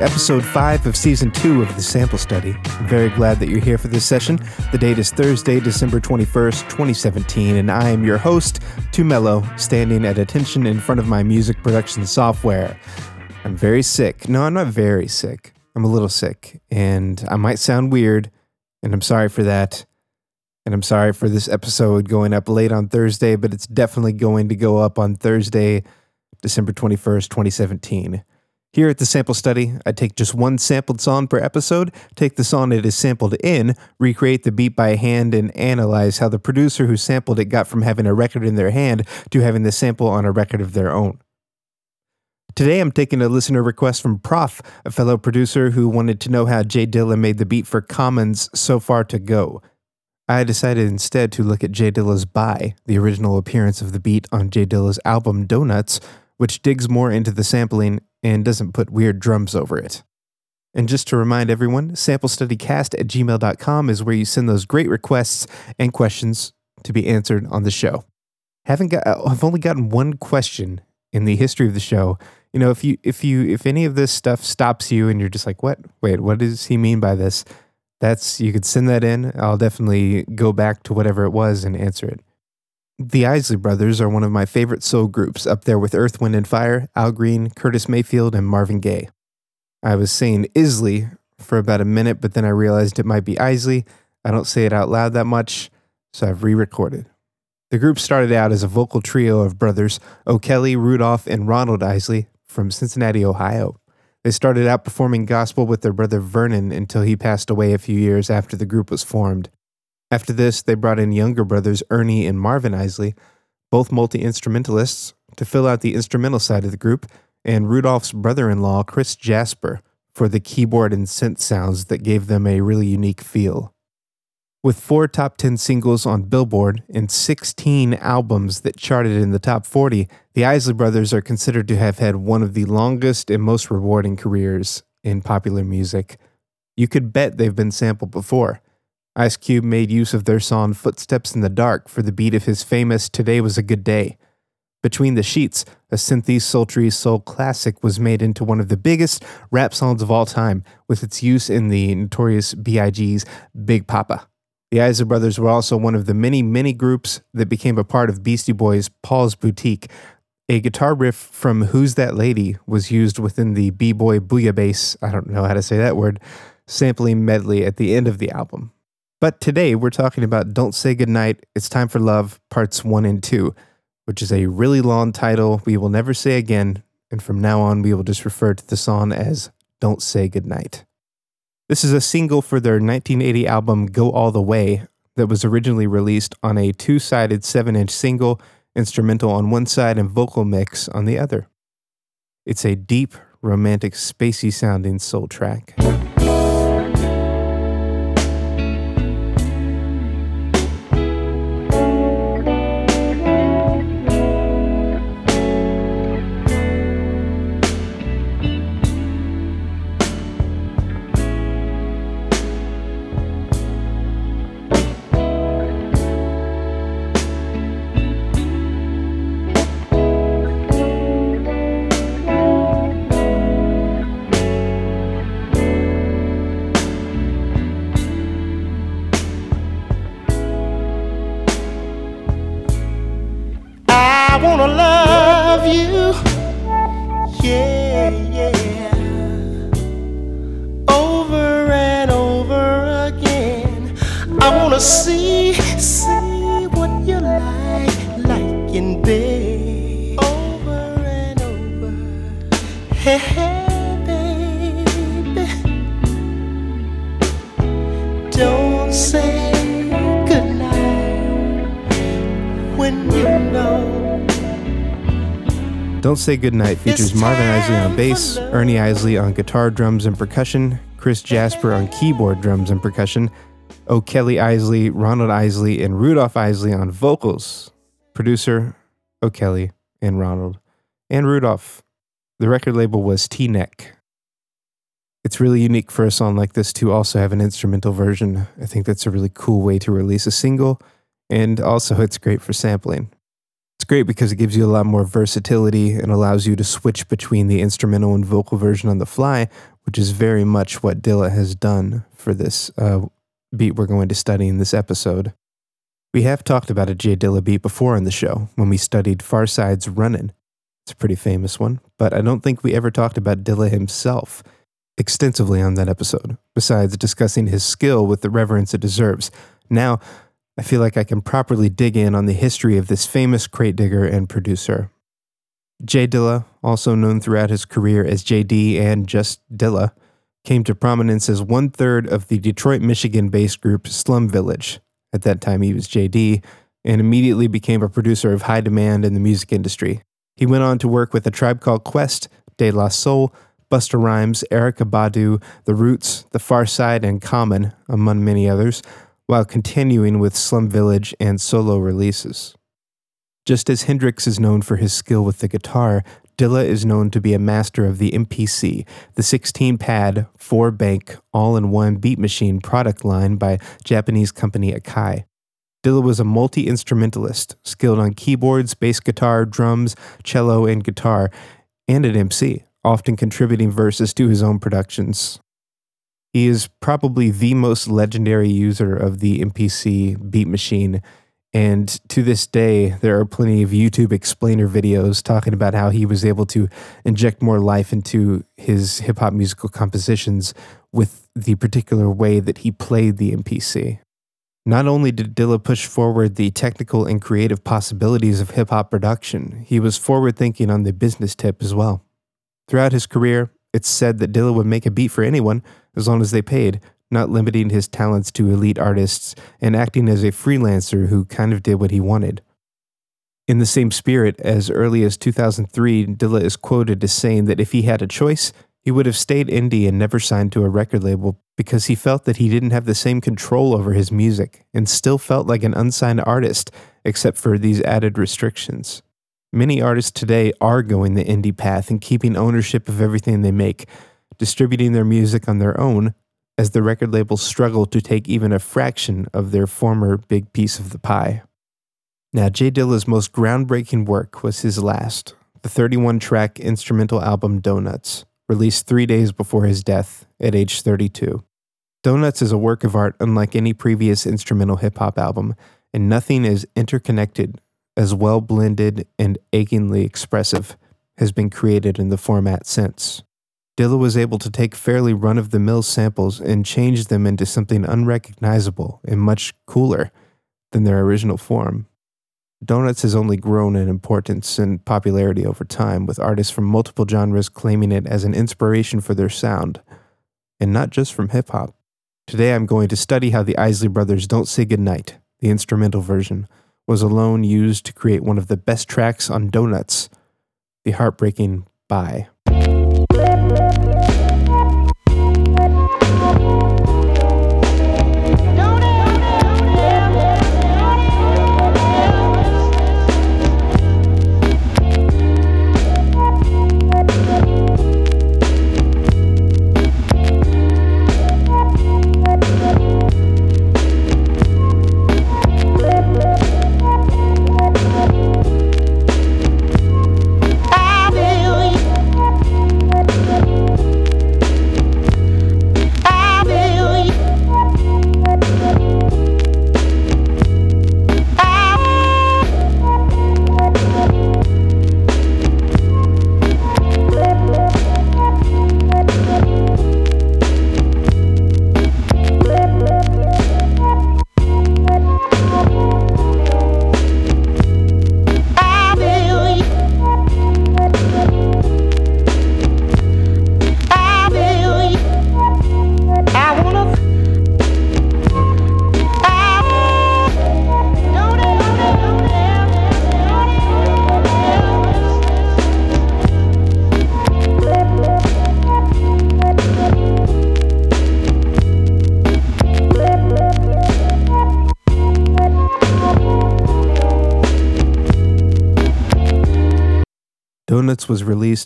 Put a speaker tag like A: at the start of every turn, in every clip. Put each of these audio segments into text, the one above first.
A: episode 5 of season 2 of the sample study. I'm very glad that you're here for this session. The date is Thursday, December 21st, 2017, and I am your host, Mellow, standing at attention in front of my music production software. I'm very sick. No, I'm not very sick. I'm a little sick, and I might sound weird, and I'm sorry for that. And I'm sorry for this episode going up late on Thursday, but it's definitely going to go up on Thursday, December 21st, 2017. Here at the sample study, I take just one sampled song per episode, take the song it is sampled in, recreate the beat by hand, and analyze how the producer who sampled it got from having a record in their hand to having the sample on a record of their own. Today, I'm taking a listener request from Prof, a fellow producer who wanted to know how J Dilla made the beat for Common's So Far to Go. I decided instead to look at J Dilla's Bye, the original appearance of the beat on J Dilla's album Donuts, which digs more into the sampling and doesn't put weird drums over it. And just to remind everyone, samplestudycast at gmail.com is where you send those great requests and questions to be answered on the show. Haven't got uh, I've only gotten one question in the history of the show. You know, if you if you if any of this stuff stops you and you're just like, what? Wait, what does he mean by this? That's you could send that in. I'll definitely go back to whatever it was and answer it. The Isley Brothers are one of my favorite soul groups, up there with Earth, Wind, and Fire, Al Green, Curtis Mayfield, and Marvin Gaye. I was saying Isley for about a minute, but then I realized it might be Isley. I don't say it out loud that much, so I've re recorded. The group started out as a vocal trio of brothers O'Kelly, Rudolph, and Ronald Isley from Cincinnati, Ohio. They started out performing gospel with their brother Vernon until he passed away a few years after the group was formed. After this, they brought in younger brothers Ernie and Marvin Isley, both multi instrumentalists, to fill out the instrumental side of the group, and Rudolph's brother in law, Chris Jasper, for the keyboard and synth sounds that gave them a really unique feel. With four top 10 singles on Billboard and 16 albums that charted in the top 40, the Isley Brothers are considered to have had one of the longest and most rewarding careers in popular music. You could bet they've been sampled before. Ice Cube made use of their song Footsteps in the Dark for the beat of his famous Today Was a Good Day. Between the Sheets, a synthy, sultry soul classic, was made into one of the biggest rap songs of all time with its use in the notorious B.I.G.'s Big Poppa. The Isley Brothers were also one of the many, many groups that became a part of Beastie Boys' Paul's Boutique. A guitar riff from Who's That Lady was used within the B-Boy Booyah Bass, I don't know how to say that word, sampling medley at the end of the album. But today we're talking about Don't Say Goodnight, It's Time for Love, parts one and two, which is a really long title we will never say again. And from now on, we will just refer to the song as Don't Say Goodnight. This is a single for their 1980 album Go All the Way that was originally released on a two sided 7 inch single, instrumental on one side and vocal mix on the other. It's a deep, romantic, spacey sounding soul track. Don't Say Goodnight features Marvin Isley on bass, Ernie Isley on guitar, drums, and percussion, Chris Jasper on keyboard, drums, and percussion, O'Kelly Isley, Ronald Isley, and Rudolph Isley on vocals. Producer O'Kelly and Ronald and Rudolph. The record label was T Neck. It's really unique for a song like this to also have an instrumental version. I think that's a really cool way to release a single, and also it's great for sampling. It's great because it gives you a lot more versatility and allows you to switch between the instrumental and vocal version on the fly, which is very much what Dilla has done for this uh, beat we're going to study in this episode. We have talked about a J Dilla beat before on the show when we studied Pharcyde's Runnin'. It's a pretty famous one, but I don't think we ever talked about Dilla himself extensively on that episode, besides discussing his skill with the reverence it deserves. Now, I feel like I can properly dig in on the history of this famous crate digger and producer. J Dilla, also known throughout his career as JD and just Dilla, came to prominence as one third of the Detroit, Michigan based group Slum Village, at that time, he was JD and immediately became a producer of high demand in the music industry. He went on to work with a tribe called Quest, De La Soul, Busta Rhymes, Erykah Badu, The Roots, The Pharcyde, and Common, among many others, while continuing with Slum Village and solo releases. Just as Hendrix is known for his skill with the guitar, Dilla is known to be a master of the MPC, the 16 pad, 4 bank, all in one beat machine product line by Japanese company Akai. Dilla was a multi instrumentalist, skilled on keyboards, bass guitar, drums, cello, and guitar, and an MC, often contributing verses to his own productions. He is probably the most legendary user of the MPC beat machine and to this day, there are plenty of YouTube explainer videos talking about how he was able to inject more life into his hip hop musical compositions with the particular way that he played the MPC. Not only did Dilla push forward the technical and creative possibilities of hip hop production, he was forward thinking on the business tip as well. Throughout his career, it's said that Dilla would make a beat for anyone as long as they paid, not limiting his talents to elite artists and acting as a freelancer who kind of did what he wanted. In the same spirit, as early as 2003, Dilla is quoted as saying that if he had a choice, he would have stayed indie and never signed to a record label because he felt that he didn't have the same control over his music and still felt like an unsigned artist, except for these added restrictions. Many artists today are going the indie path and keeping ownership of everything they make, distributing their music on their own, as the record labels struggle to take even a fraction of their former big piece of the pie. Now, J Dilla's most groundbreaking work was his last, the 31 track instrumental album Donuts, released three days before his death at age 32. Donuts is a work of art unlike any previous instrumental hip hop album, and nothing as interconnected, as well blended, and achingly expressive has been created in the format since. Dilla was able to take fairly run of the mill samples and change them into something unrecognizable and much cooler than their original form. Donuts has only grown in importance and popularity over time, with artists from multiple genres claiming it as an inspiration for their sound, and not just from hip hop. Today I'm going to study how the Isley Brothers' Don't Say Goodnight, the instrumental version, was alone used to create one of the best tracks on Donuts, the heartbreaking Bye.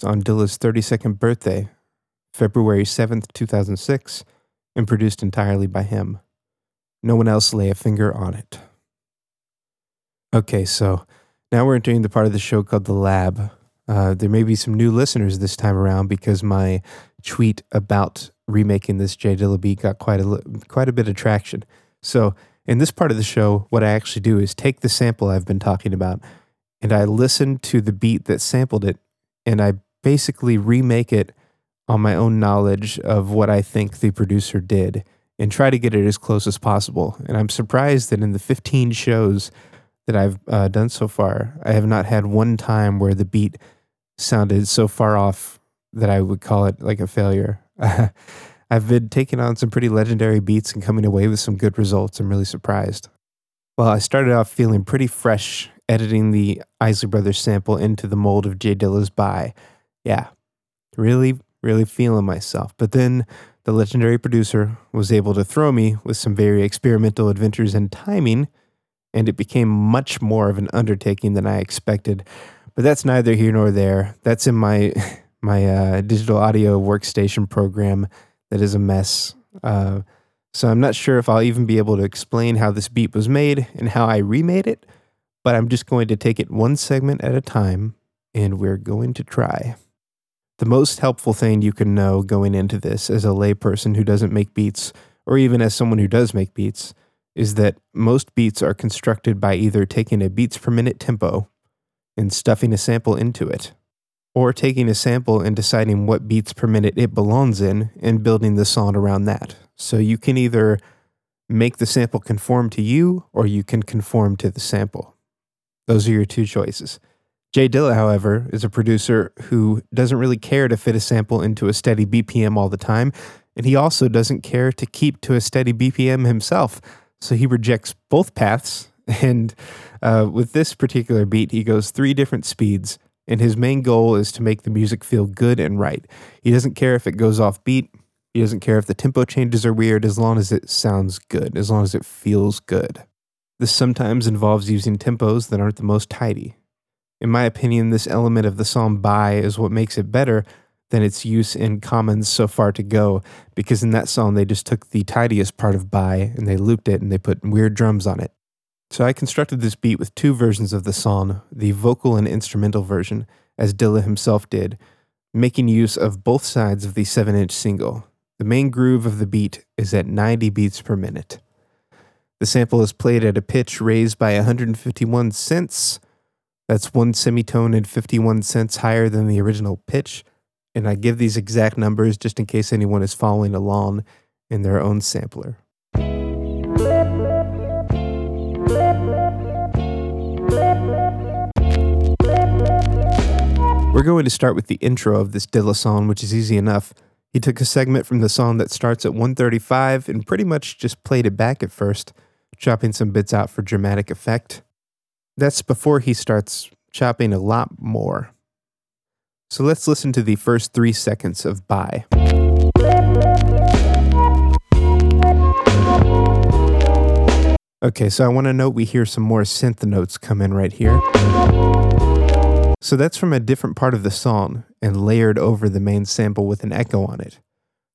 A: Released on Dilla's 32nd birthday, February 7th, 2006, and produced entirely by him. No one else lay a finger on it. Okay, so Now we're entering the part of the show called The Lab. Uh, there may be some new listeners this time around because my tweet about remaking this J Dilla beat got quite a quite a bit of traction. So in this part of the show, what I actually do is take the sample I've been talking about, and I listen to the beat that sampled it, and I basically remake it on my own knowledge of what I think the producer did, and try to get it as close as possible. And I'm surprised that in the 15 shows that I've uh, done so far, I have not had one time where the beat sounded so far off that I would call it like a failure. I've been taking on some pretty legendary beats and coming away with some good results. I'm really surprised. Well, I started off feeling pretty fresh editing the Isley Brothers sample into the mold of J Dilla's Bye. Yeah, really, really feeling myself. But then the legendary producer was able to throw me with some very experimental adventures in timing and it became much more of an undertaking than I expected. But that's neither here nor there. That's in my my uh, digital audio workstation program that is a mess. Uh, so I'm not sure if I'll even be able to explain how this beat was made and how I remade it. But I'm just going to take it one segment at a time, and we're going to try. The most helpful thing you can know going into this as a layperson who doesn't make beats, or even as someone who does make beats, is that most beats are constructed by either taking a beats per minute tempo and stuffing a sample into it, or taking a sample and deciding what beats per minute it belongs in and building the song around that. So you can either make the sample conform to you or you can conform to the sample. Those are your two choices. J Dilla, however, is a producer who doesn't really care to fit a sample into a steady BPM all the time, and he also doesn't care to keep to a steady BPM himself. So he rejects both paths. And uh, with this particular beat, he goes three different speeds. And his main goal is to make the music feel good and right. He doesn't care if it goes off beat. He doesn't care if the tempo changes are weird as long as it sounds good, as long as it feels good. This sometimes involves using tempos that aren't the most tidy. In my opinion, this element of the song Bye is what makes it better than its use in Common's So Far to Go, because in that song they just took the tidiest part of Bye and they looped it and they put weird drums on it. So I constructed this beat with two versions of the song, the vocal and instrumental version, as Dilla himself did, making use of both sides of the 7 inch single. The main groove of the beat is at 90 beats per minute. The sample is played at a pitch raised by 151 cents. That's one semitone and 51 cents higher than the original pitch and I give these exact numbers just in case anyone is following along in their own sampler. We're going to start with the intro of this Dilla song, which is easy enough. He took a segment from the song that starts at 135 and pretty much just played it back at first, chopping some bits out for dramatic effect. That's before he starts chopping a lot more. So let's listen to the first three seconds of Bye. Okay, so I want to note we hear some more synth notes come in right here. So that's from a different part of the song and layered over the main sample with an echo on it.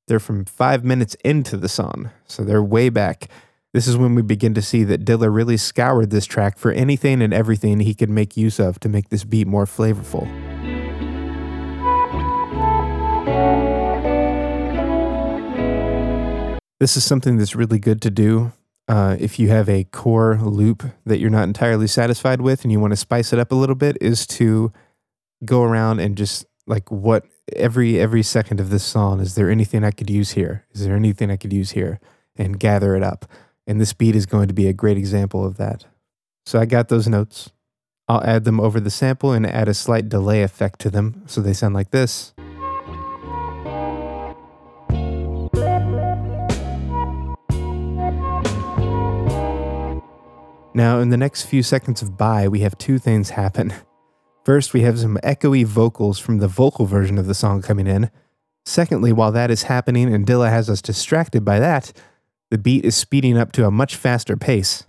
A: They're from five minutes into the song, so they're way back. This is when we begin to see that Dilla really scoured this track for anything and everything he could make use of to make this beat more flavorful. This is something that's really good to do uh, if you have a core loop that you're not entirely satisfied with and you want to spice it up a little bit is to go around and just like what every every second of this song is there anything I could use here? Is there anything I could use here? And gather it up. And this beat is going to be a great example of that. So I got those notes. I'll add them over the sample and add a slight delay effect to them so they sound like this. Now, in the next few seconds of Bye, we have two things happen. First, we have some echoey vocals from the vocal version of the song coming in. Secondly, while that is happening and Dilla has us distracted by that, the beat is speeding up to a much faster pace.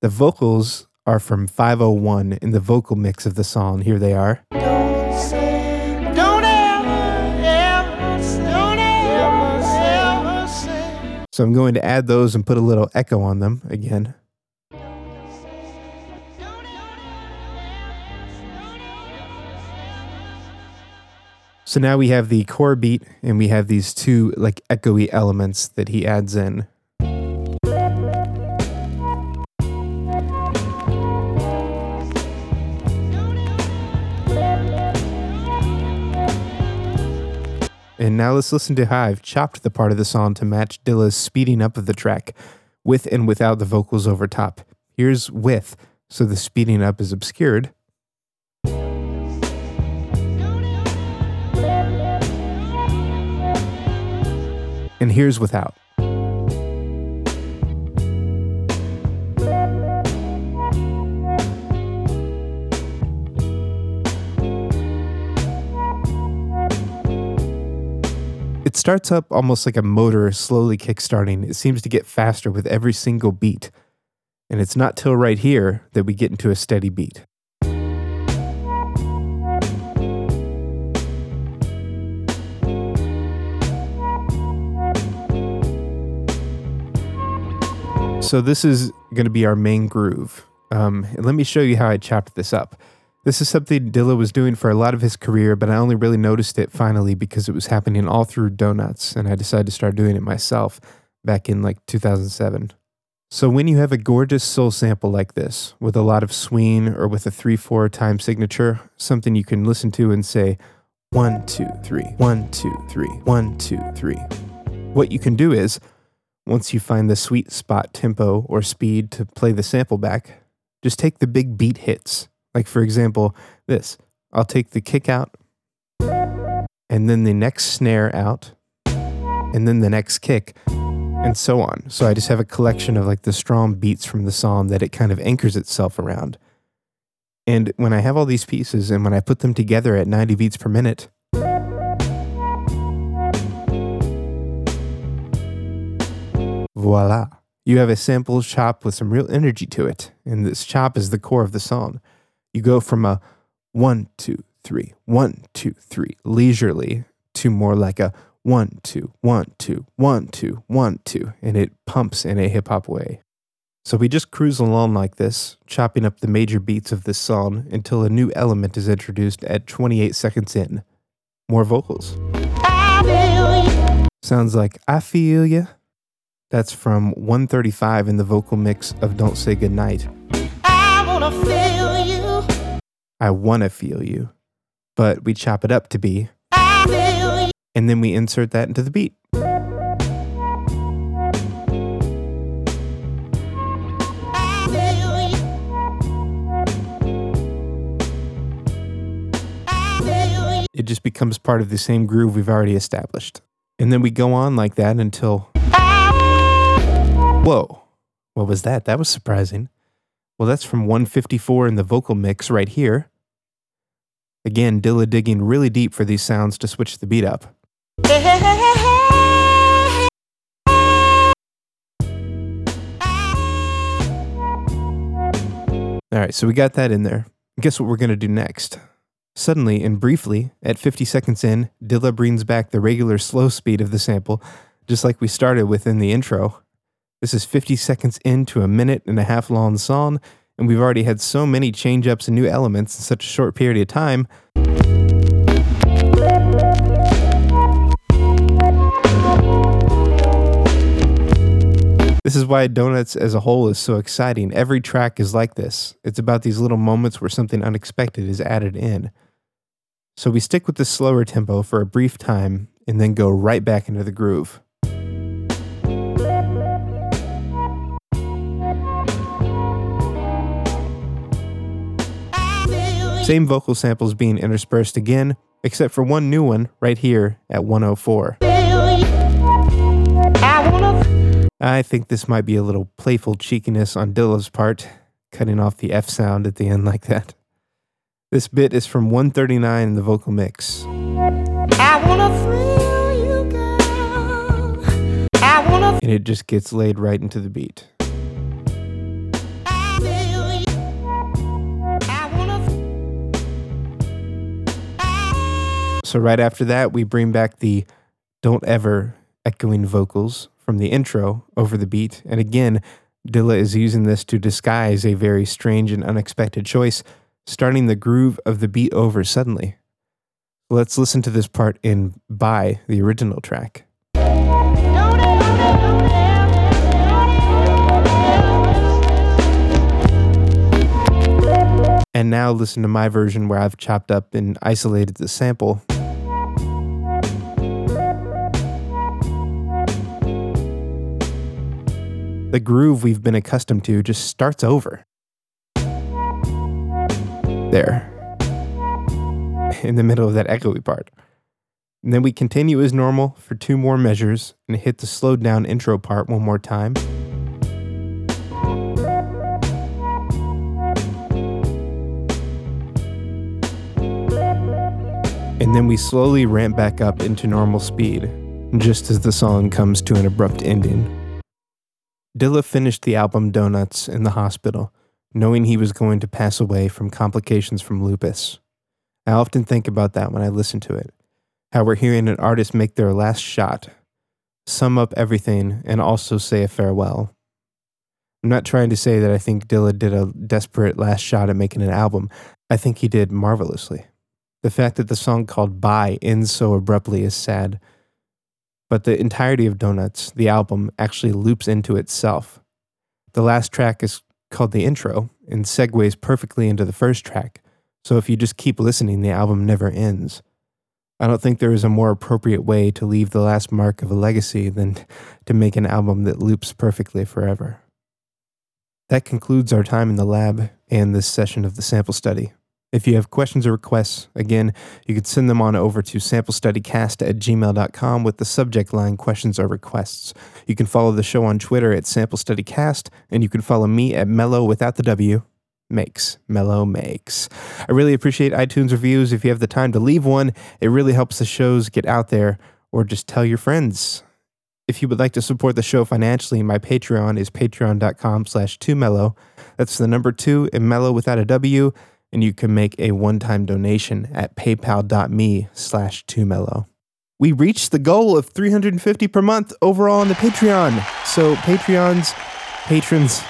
A: The vocals are from 501 in the vocal mix of the song. Here they are. So I'm going to add those and put a little echo on them again. So now we have the core beat and we have these two like echoey elements that he adds in. And now let's listen to how I've chopped the part of the song to match Dilla's speeding up of the track, with and without the vocals over top. Here's with, so the speeding up is obscured. And here's without. It starts up almost like a motor slowly kickstarting. It seems to get faster with every single beat. And it's not till right here that we get into a steady beat. So this is going to be our main groove. Um, and let me show you how I chopped this up. This is something Dilla was doing for a lot of his career, but I only really noticed it finally because it was happening all through Donuts, and I decided to start doing it myself back in like 2007. So when you have a gorgeous soul sample like this, with a lot of swing or with a 3-4 time signature, something you can listen to and say, one, two, three, one, two, three, one, two, three. What you can do is, once you find the sweet spot tempo or speed to play the sample back, just take the big beat hits like, for example, this I'll take the kick out, and then the next snare out, and then the next kick, and so on. So I just have a collection of like the strong beats from the song that it kind of anchors itself around. And when I have all these pieces and when I put them together at 90 beats per minute, voila, you have a sample chop with some real energy to it. And this chop is the core of the song. You go from a one, two, three, one, two, three, leisurely to more like a one, two, one, two, one, two, one, two, and it pumps in a hip hop way. So we just cruise along like this, chopping up the major beats of this song until a new element is introduced at 28 seconds in. More vocals. Sounds like I Feel Ya. That's from 135 in the vocal mix of Don't Say Goodnight. I want to feel you. I wanna feel you. But we chop it up to be. And then we insert that into the beat. It just becomes part of the same groove we've already established. And then we go on like that until. Whoa. What was that? That was surprising. Well, that's from 154 in the vocal mix right here. Again, Dilla digging really deep for these sounds to switch the beat up. All right, so we got that in there. Guess what we're going to do next? Suddenly and briefly, at 50 seconds in, Dilla brings back the regular slow speed of the sample, just like we started with in the intro. This is 50 seconds into a minute and a half long song, and we've already had so many change ups and new elements in such a short period of time. This is why Donuts as a whole is so exciting. Every track is like this. It's about these little moments where something unexpected is added in. So we stick with the slower tempo for a brief time and then go right back into the groove. Same vocal samples being interspersed again, except for one new one right here at 104. I think this might be a little playful cheekiness on Dilla's part, cutting off the F sound at the end like that. This bit is from 139 in the vocal mix. And it just gets laid right into the beat. So right after that, we bring back the don't ever echoing vocals from the intro over the beat, and again, Dilla is using this to disguise a very strange and unexpected choice, starting the groove of the beat over suddenly. Let's listen to this part in Bye, the original track. And now listen to my version where I've chopped up and isolated the sample. The groove we've been accustomed to just starts over. There. In the middle of that echoey part. And then we continue as normal for two more measures and hit the slowed down intro part one more time. and then we slowly ramp back up into normal speed, just as the song comes to an abrupt ending. Dilla finished the album Donuts in the hospital, knowing he was going to pass away from complications from lupus. I often think about that when I listen to it how we're hearing an artist make their last shot, sum up everything, and also say a farewell. I'm not trying to say that I think Dilla did a desperate last shot at making an album. I think he did marvelously. The fact that the song called Bye ends so abruptly is sad. But the entirety of Donuts, the album, actually loops into itself. The last track is called the intro and segues perfectly into the first track. So if you just keep listening, the album never ends. I don't think there is a more appropriate way to leave the last mark of a legacy than to make an album that loops perfectly forever. That concludes our time in the lab and this session of the sample study. If you have questions or requests, again, you can send them on over to samplestudycast at gmail.com with the subject line questions or requests. You can follow the show on Twitter at samplestudycast, and you can follow me at mellow without the W. Makes. Mellow makes. I really appreciate iTunes reviews. If you have the time to leave one, it really helps the shows get out there, or just tell your friends. If you would like to support the show financially, my Patreon is patreon.com slash 2mellow. That's the number two and mellow without a W and you can make a one-time donation at paypal.me slash 2mellow. We reached the goal of 350 per month overall on the Patreon. So Patreons, patrons,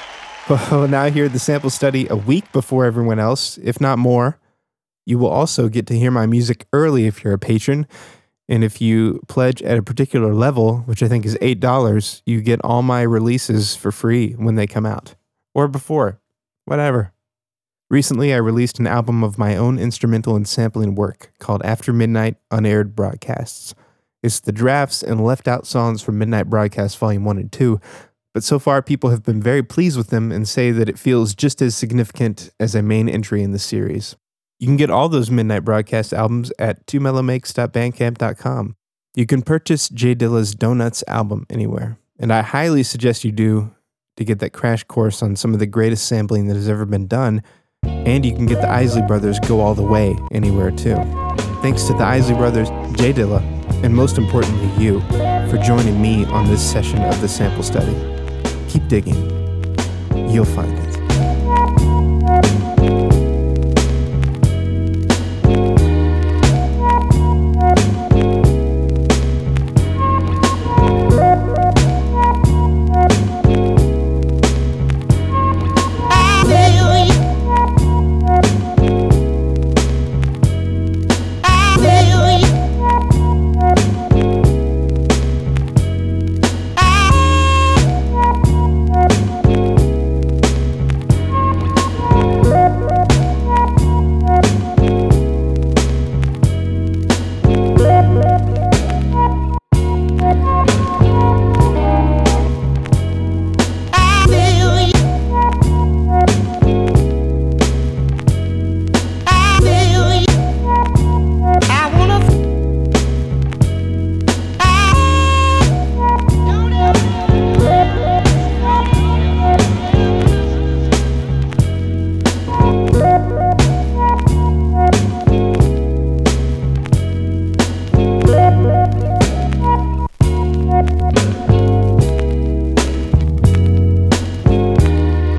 A: will now hear the sample study a week before everyone else, if not more. You will also get to hear my music early if you're a patron. And if you pledge at a particular level, which I think is $8, you get all my releases for free when they come out or before, whatever. Recently, I released an album of my own instrumental and sampling work called After Midnight Unaired Broadcasts. It's the drafts and left out songs from Midnight Broadcast Volume 1 and 2, but so far people have been very pleased with them and say that it feels just as significant as a main entry in the series. You can get all those Midnight Broadcast albums at 2mellowmakes.bandcamp.com. You can purchase J Dilla's Donuts album anywhere, and I highly suggest you do to get that crash course on some of the greatest sampling that has ever been done and you can get the Isley Brothers Go All the Way anywhere too. Thanks to the Isley Brothers, J Dilla, and most importantly, you, for joining me on this session of the sample study. Keep digging, you'll find it.